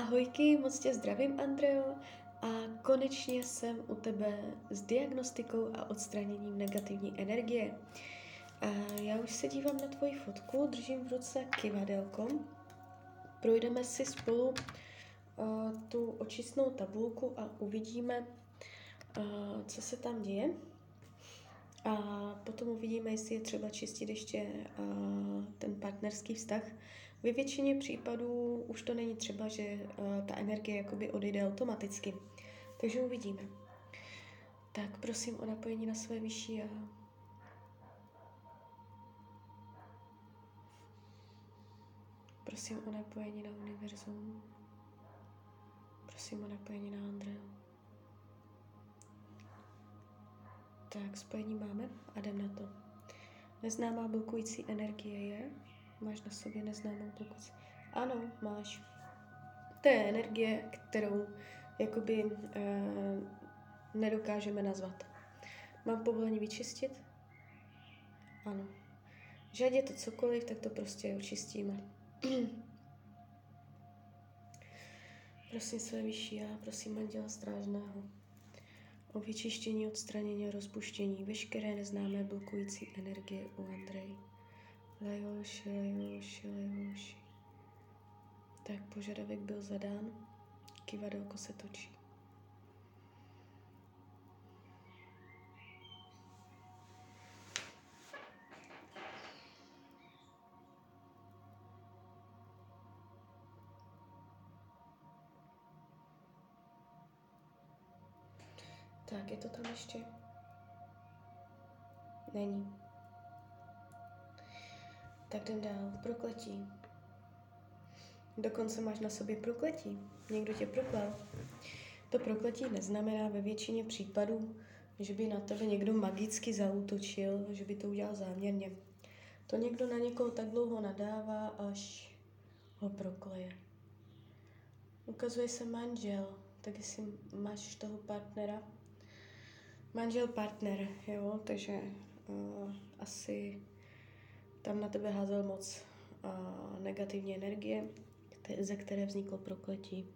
Ahojky, moc tě zdravím, Andreo, a konečně jsem u tebe s diagnostikou a odstraněním negativní energie. A já už se dívám na tvoji fotku, držím v ruce kivadelko. Projdeme si spolu uh, tu očistnou tabulku a uvidíme, uh, co se tam děje. A potom uvidíme, jestli je třeba čistit ještě uh, ten partnerský vztah. Ve většině případů už to není třeba, že uh, ta energie jakoby odejde automaticky. Takže uvidíme. Tak prosím o napojení na své vyšší já. Prosím o napojení na univerzum. Prosím o napojení na Andreu. Tak, spojení máme a jdem na to. Neznámá blokující energie je. Máš na sobě neznámou blokující. Ano, máš. To je energie, kterou jakoby uh, nedokážeme nazvat. Mám povolení vyčistit? Ano. Že je to cokoliv, tak to prostě očistíme. prosím své vyšší já, prosím Anděla Strážného o vyčištění, odstranění a rozpuštění veškeré neznámé blokující energie u Andrej. Lejoši, lejoši, lejoši. Tak požadavek byl zadán, kivadelko se točí. Tak, je to tam ještě? Není. Tak jdem dál. Prokletí. Dokonce máš na sobě prokletí. Někdo tě proklal. To prokletí neznamená ve většině případů, že by na tebe někdo magicky zautočil, že by to udělal záměrně. To někdo na někoho tak dlouho nadává, až ho prokleje. Ukazuje se manžel, tak jestli máš toho partnera, manžel partner, jo, takže uh, asi tam na tebe házel moc uh, negativní energie, ze které vzniklo prokletí.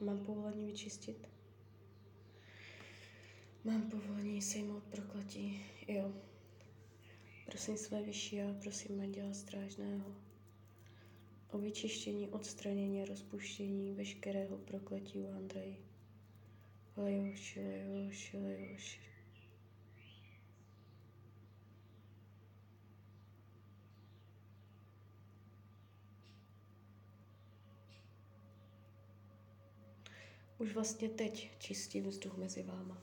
Mám povolení vyčistit? Mám povolení sejmout prokletí, jo. Prosím své vyšší a prosím Anděla Strážného o vyčištění, odstranění a rozpuštění veškerého prokletí u Andrej. Lejoši, lejoši, lejoši. Už vlastně teď čistím vzduch mezi váma.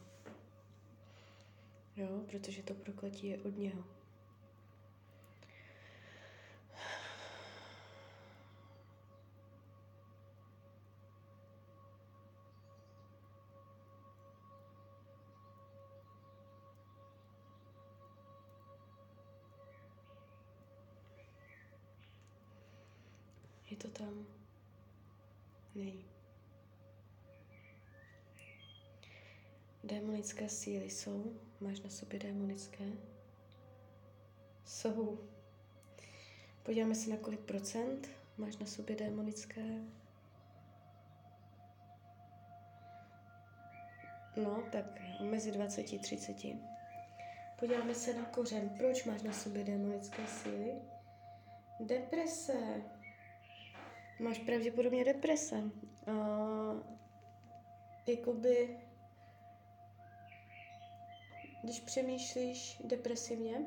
Jo, protože to prokletí je od něho. Démonické síly jsou? Máš na sobě démonické? Jsou. Podíváme se na kolik procent máš na sobě démonické. No, tak mezi 20 a 30. Podíváme se na kořen. Proč máš na sobě démonické síly? Deprese. Máš pravděpodobně deprese. Uh, jakoby, když přemýšlíš depresivně,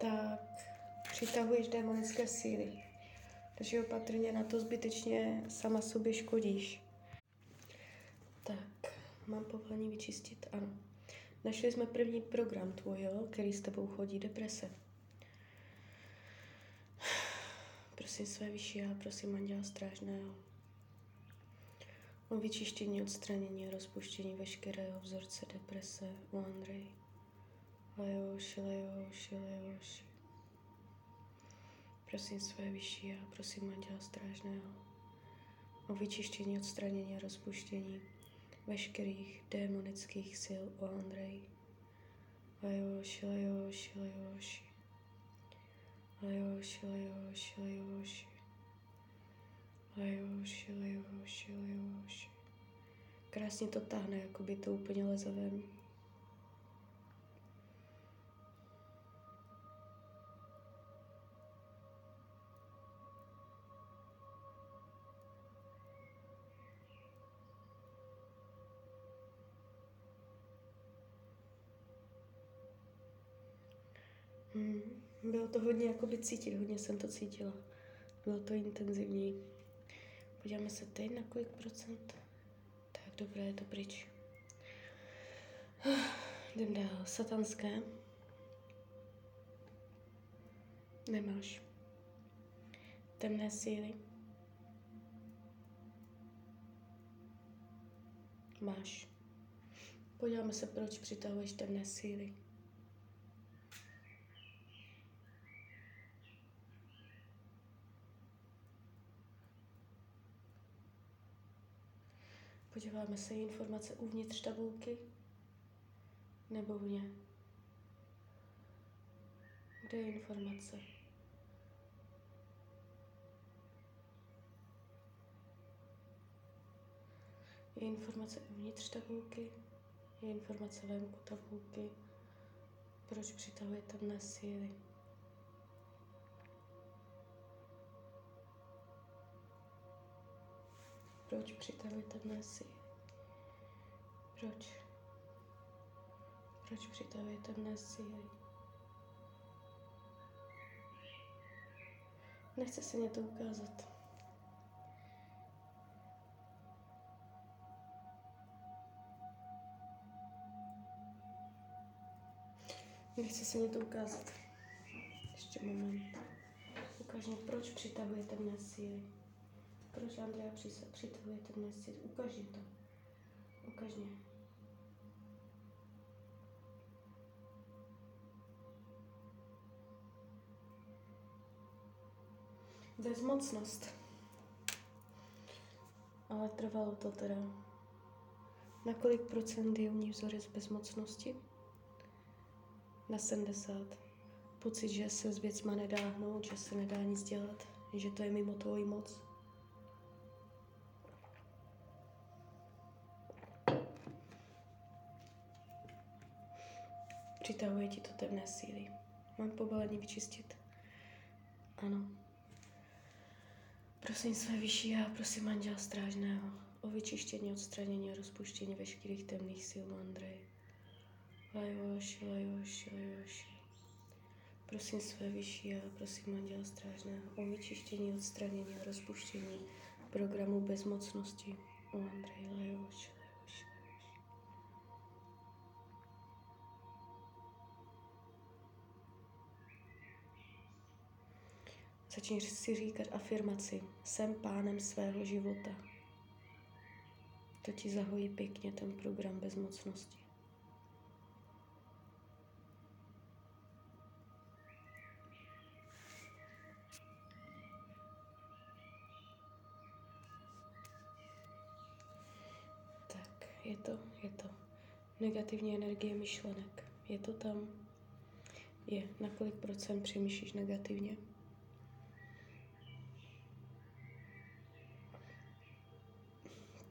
tak přitahuješ démonické síly. Takže opatrně na to zbytečně sama sobě škodíš. Tak, mám povolení vyčistit? Ano. Našli jsme první program tvůj, který s tebou chodí deprese. Prosím své vyšší a prosím Anděla Strážného o vyčištění, odstranění a rozpuštění veškerého vzorce deprese u Andrej. Lejoši, lejoši, lejoši. Prosím své vyšší a prosím Anděla Strážného o vyčištění, odstranění a rozpuštění veškerých démonických sil u Andrej. Lejoši, lejoši, lejoši. Lajoši, lajoši, lajoši. Lajoši, lajoši, lajoši. Krásně to tahne, jako by to úplně leze ven. Hmm. Bylo to hodně jakoby cítit, hodně jsem to cítila. Bylo to intenzivní. Podíváme se teď na kolik procent. Tak dobré, je to pryč. Jdem dál. Satanské. Nemáš. Temné síly. Máš. Podíváme se, proč přitahuješ temné síly. Podíváme se informace uvnitř tabulky nebo vně. Kde je informace? Je informace uvnitř tabulky, je informace venku tabulky. Proč přitahuje temné síly? Proč přitahuje temné síly? Proč? Proč přitahuje temné síly? Nechce se mě to ukázat. Nechce se mě to ukázat. Ještě moment. Ukáž mi, proč přitahuje temné síly. Proč Andrea přitahuje temné síly? Ukaž to. Ukaž mě. Bezmocnost. Ale trvalo to teda. Na kolik procent je u ní vzorec bezmocnosti? Na 70. Pocit, že se s věcma nedá hnout, že se nedá nic dělat, že to je mimo tvoji moc. Přitahuje ti to temné síly. Mám povolení vyčistit? Ano. Prosím své vyšší a prosím Anděla Strážného o vyčištění, odstranění a rozpuštění veškerých temných sil Andrej. Lajoši, lajoši, lajoši. Prosím své vyšší a prosím Anděla Strážného o vyčištění, odstranění a rozpuštění programu bezmocnosti u Andrej Lajoši. Začni si říkat afirmaci. Jsem pánem svého života. To ti zahojí pěkně ten program bezmocnosti. Tak, je to, je to. Negativní energie myšlenek. Je to tam? Je. Na kolik procent přemýšlíš negativně?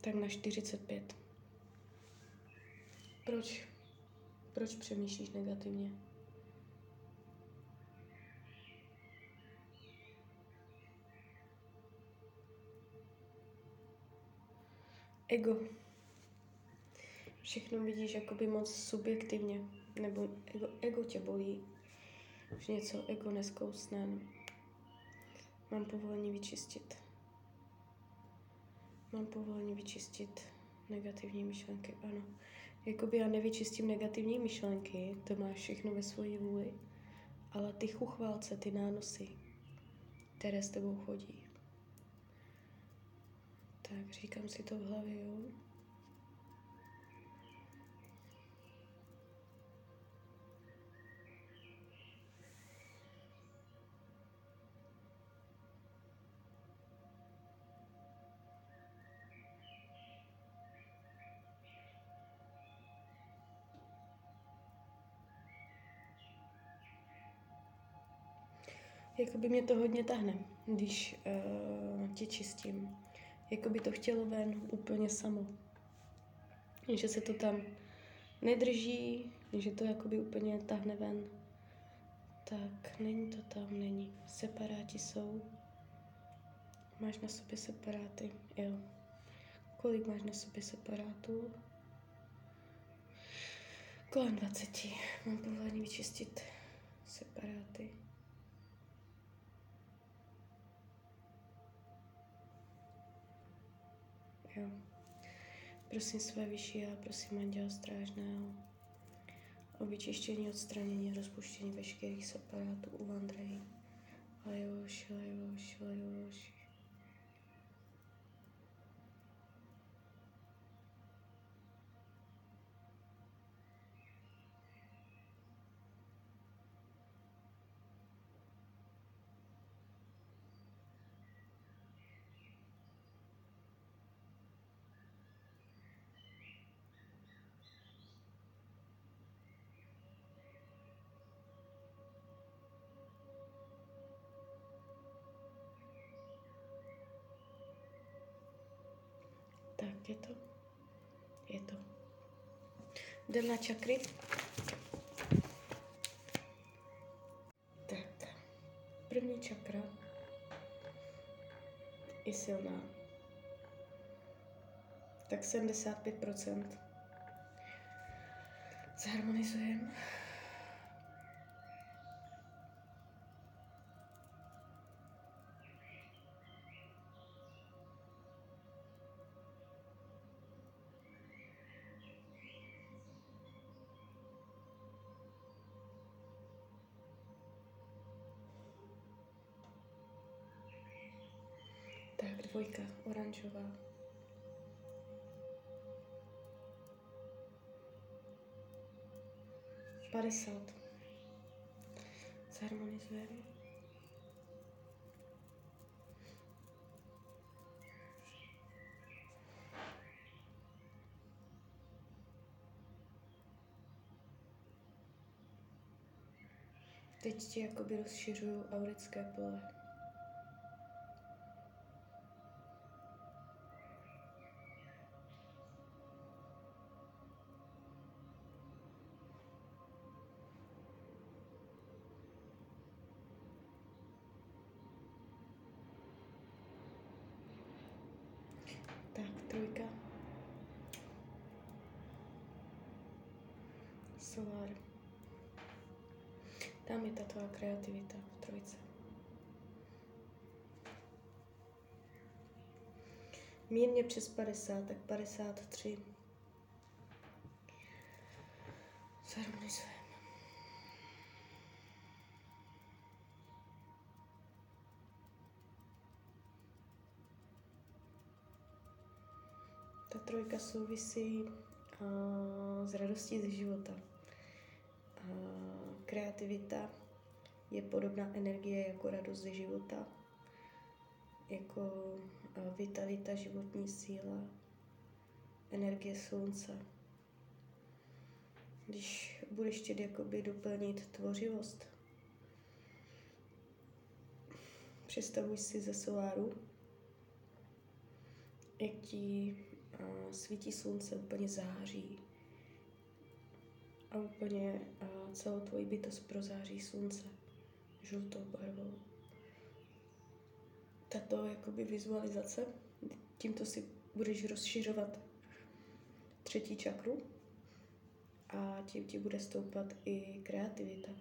Tak na 45. Proč? Proč přemýšlíš negativně? Ego. Všechno vidíš jakoby moc subjektivně, nebo ego, ego tě bolí. Už něco ego neskousne. Mám povolení vyčistit. Mám povolení vyčistit negativní myšlenky, ano. Jakoby já nevyčistím negativní myšlenky, to máš všechno ve svoji vůli, ale ty chuchválce, ty nánosy, které s tebou chodí. Tak říkám si to v hlavě, jo. Jakoby mě to hodně tahne, když uh, tě čistím. Jakoby to chtělo ven úplně samo. Že se to tam nedrží, že to jakoby úplně tahne ven. Tak, není to tam, není. Separáti jsou. Máš na sobě separáty, jo. Kolik máš na sobě separátů? Kolem 20. Mám povolení vyčistit separáty. Jo. Prosím své vyšší a prosím Anděla Strážného o vyčištění, odstranění, rozpuštění veškerých separátů u Andreji. Lajoš, lajoš, lajoš. Je to? Je to. Jdem na čakry. Tak, první čakra je silná. Tak 75%. Zharmonizujeme. Dvojka, oranžová. Padesát. Zharmonizujeme. Teď ti jakoby rozšiřuju aurické pole. Solar. Tam je ta tvá kreativita v trojce. Mírně přes 50, tak 53. Zharmonizujeme. Ta trojka souvisí uh, s radostí ze života. Uh, kreativita je podobná energie jako radost ze života, jako uh, vitalita, životní síla, energie slunce. Když budeš chtět jakoby doplnit tvořivost, představuj si ze soláru, jak ti uh, svítí slunce, úplně září a úplně uh, celou tvoji bytost prozáří slunce žlutou barvou. Tato jakoby vizualizace, tímto si budeš rozšiřovat třetí čakru a tím ti bude stoupat i kreativita.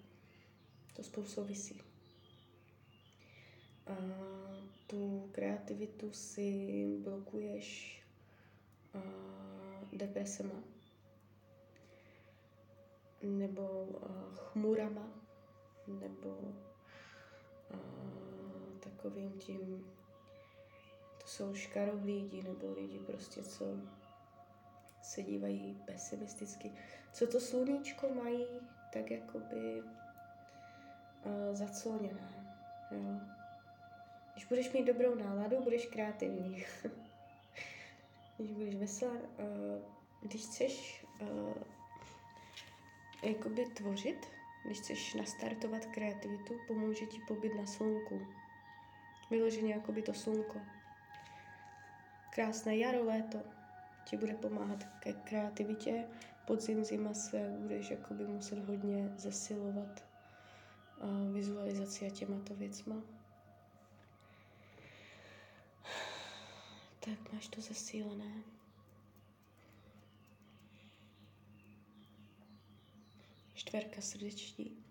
To spolu souvisí. A tu kreativitu si blokuješ a, depresema nebo a, chmurama nebo a, takovým tím, to jsou škarohlídi nebo lidi prostě, co se dívají pesimisticky. Co to sluníčko mají tak jakoby uh, zacloněné, jo. Když budeš mít dobrou náladu, budeš kreativní. když budeš veselá, uh, když chceš uh, jakoby tvořit, když chceš nastartovat kreativitu, pomůže ti pobyt na slunku. Vyloženě jako by to slunko. Krásné jaro, léto ti bude pomáhat ke kreativitě. Podzim, zima se budeš jakoby muset hodně zesilovat vizualizaci a těma to věcma. Tak máš to zesílené. Čtverka srdeční.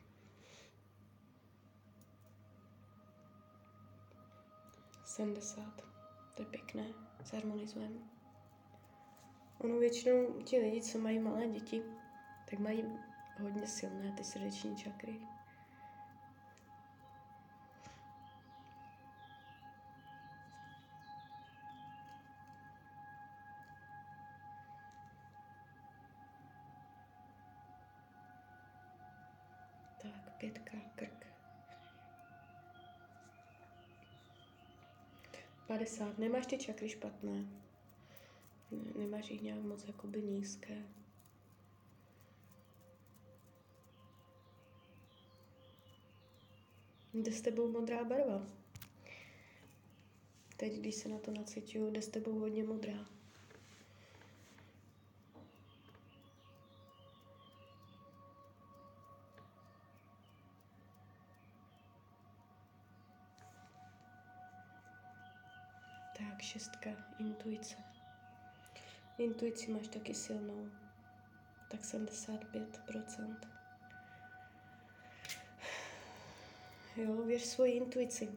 Sedmdesát. To je pěkné. Zharmonizujeme. Ono většinou ti lidi, co mají malé děti, tak mají hodně silné ty srdeční čakry. Pětka, krk. 50. Nemáš ty čakry špatné. Nemáš jich nějak moc jakoby nízké. Jde s tebou modrá barva. Teď, když se na to nacituju, jde s tebou hodně modrá. Šestka, intuice. Intuici máš taky silnou. Tak 75%. Jo, věř svoji intuici.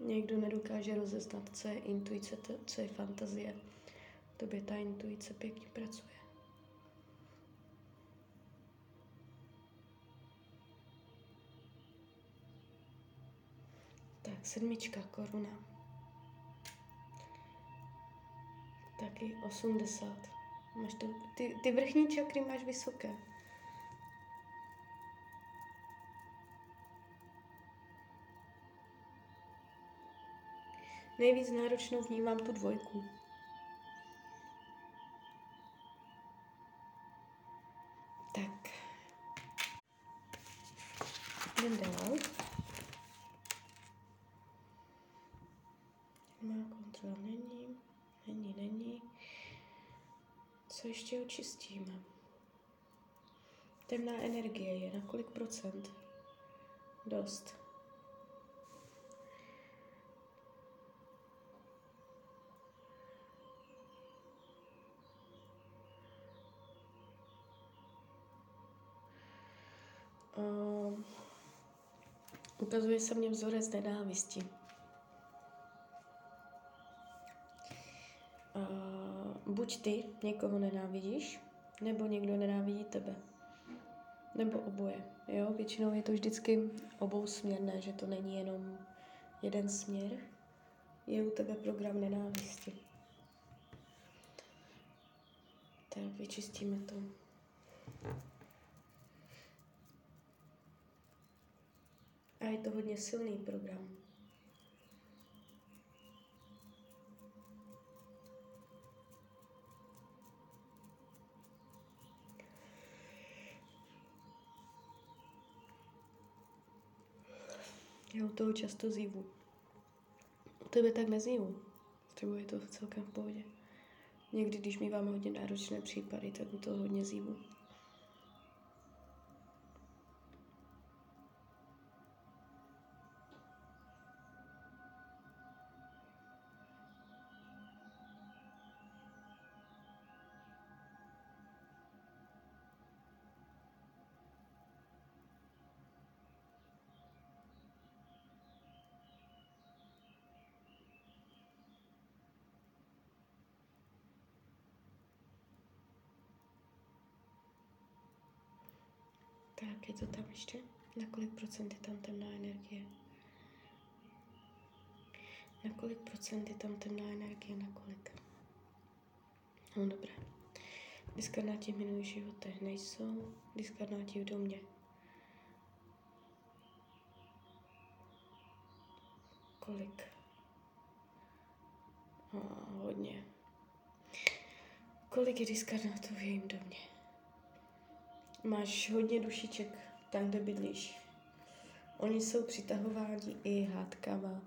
Někdo nedokáže rozeznat, co je intuice, co je fantazie. Tobě ta intuice pěkně pracuje. Sedmička, koruna. Taky 80. Máš to, ty, ty vrchní čakry máš vysoké. Nejvíc náročnou vnímám tu dvojku. Tak. Jdem dál. Co ještě očistíme? Temná energie je na kolik procent? Dost. Uh, ukazuje se mně vzorec nenávisti. Buď ty někoho nenávidíš, nebo někdo nenávidí tebe. Nebo oboje. Jo? Většinou je to vždycky obousměrné, že to není jenom jeden směr. Je u tebe program nenávisti. Tak vyčistíme to. A je to hodně silný program. Já u toho často zívu. U tebe tak nezívu. Tebou je to celkem v pohodě. Někdy, když mývám hodně náročné případy, tak u toho hodně zívu. Tak, je to tam ještě? Na kolik procent je tam temná energie? Na kolik procent je tam temná energie? Na kolik? No dobré. Diskarnáti v minulých životech nejsou, diskarnáti v domě. Kolik? A, hodně. Kolik je diskarnátů v jejím domě? Máš hodně dušiček tam, kde bydlíš. Oni jsou přitahováni i hádkama,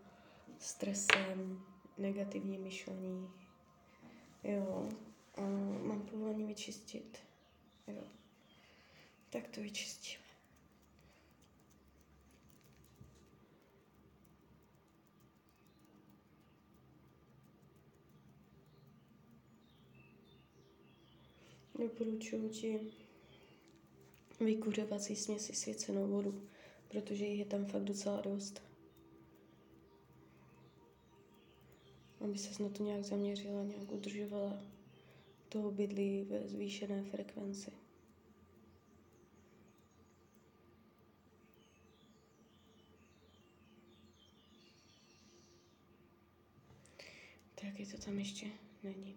stresem, negativní myšlení. Jo, a mám povolení vyčistit. Jo. Tak to vyčistíme. Doporučuji ti vykuřovací směsi svěcenou vodu, protože jich je tam fakt docela dost. Aby se na to nějak zaměřila, nějak udržovala toho bydlí ve zvýšené frekvenci. Tak je to tam ještě? Není.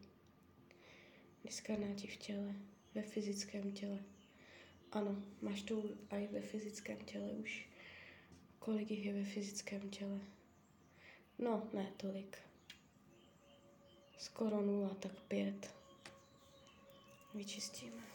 Diskarnáti v těle, ve fyzickém těle. Ano, máš to i ve fyzickém těle už. Kolik jich je ve fyzickém těle? No, ne tolik. Skoro nula, tak pět. Vyčistíme.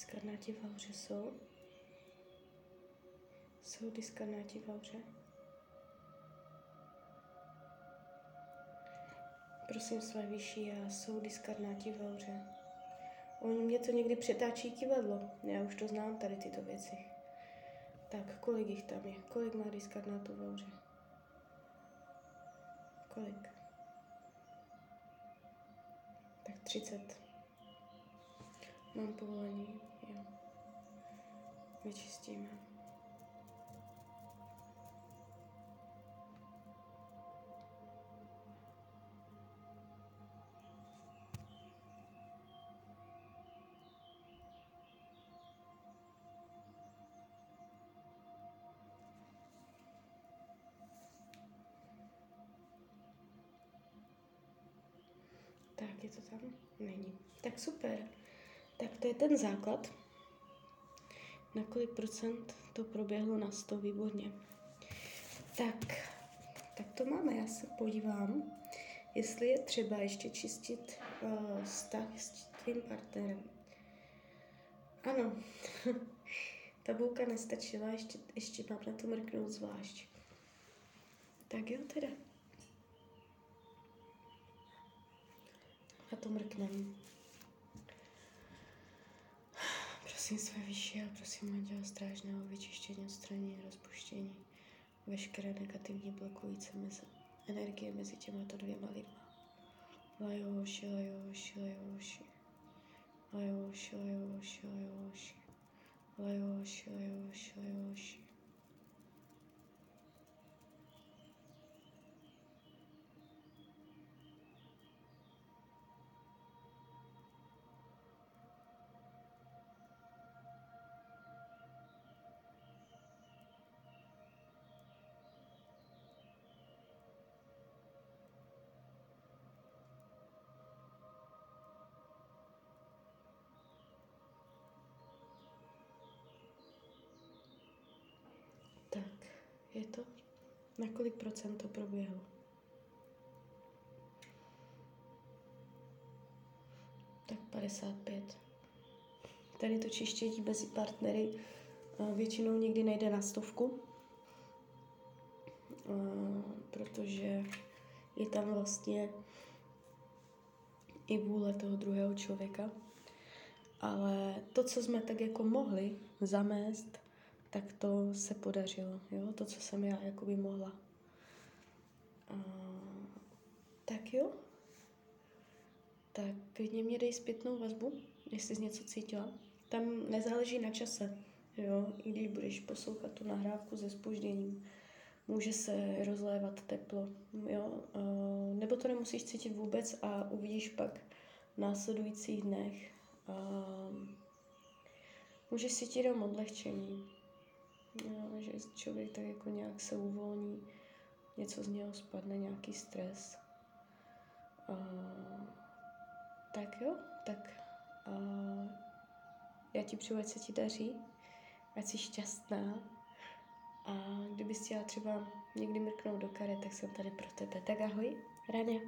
Diskarnáti v auře jsou. Jsou diskarnáti v auře. Prosím své vyšší já, jsou diskarnáti v auře. Oni mě to někdy přetáčí kivadlo. Já už to znám, tady tyto věci. Tak, kolik jich tam je? Kolik má diskarnátů v auře? Kolik? Tak 30. Mám povolení. Vyčistíme. Tak, je to tam? Není. Tak super. Tak to je ten základ. Na kolik procent to proběhlo na 100, výborně. Tak, tak to máme, já se podívám, jestli je třeba ještě čistit uh, vztah s tvým partnerem. Ano, tabulka nestačila, ještě, ještě mám na to mrknout zvlášť. Tak jo teda. Na to mrknem. Prosím své vyšší a prosím Anděla strážného vyčištění, odstranění, rozpuštění veškeré negativní blokující mezi, energie mezi těmato dvěma lidma. Lajoši, lajoši, lajoši. Lajoši, lajoši, lajoši. Lajoši, lajoši, lajoši. Je to? Na kolik procent to proběhlo? Tak 55. Tady to čištění mezi partnery většinou nikdy nejde na stovku, protože je tam vlastně i vůle toho druhého člověka. Ale to, co jsme tak jako mohli zamést, tak to se podařilo, jo, to, co jsem já jakoby mohla. A, tak jo, tak klidně mě dej zpětnou vazbu, jestli jsi něco cítila. Tam nezáleží na čase, jo, i když budeš poslouchat tu nahrávku se spožděním, může se rozlévat teplo, jo, nebo to nemusíš cítit vůbec a uvidíš pak v následujících dnech. Můžeš cítit jenom odlehčení, No, že člověk tak jako nějak se uvolní, něco z něho spadne, nějaký stres. Uh, tak jo, tak uh, já ti přeju, ať se ti daří, ať jsi šťastná a kdybys chtěla třeba někdy mrknout do karet, tak jsem tady pro tebe. Tak ahoj, Raně.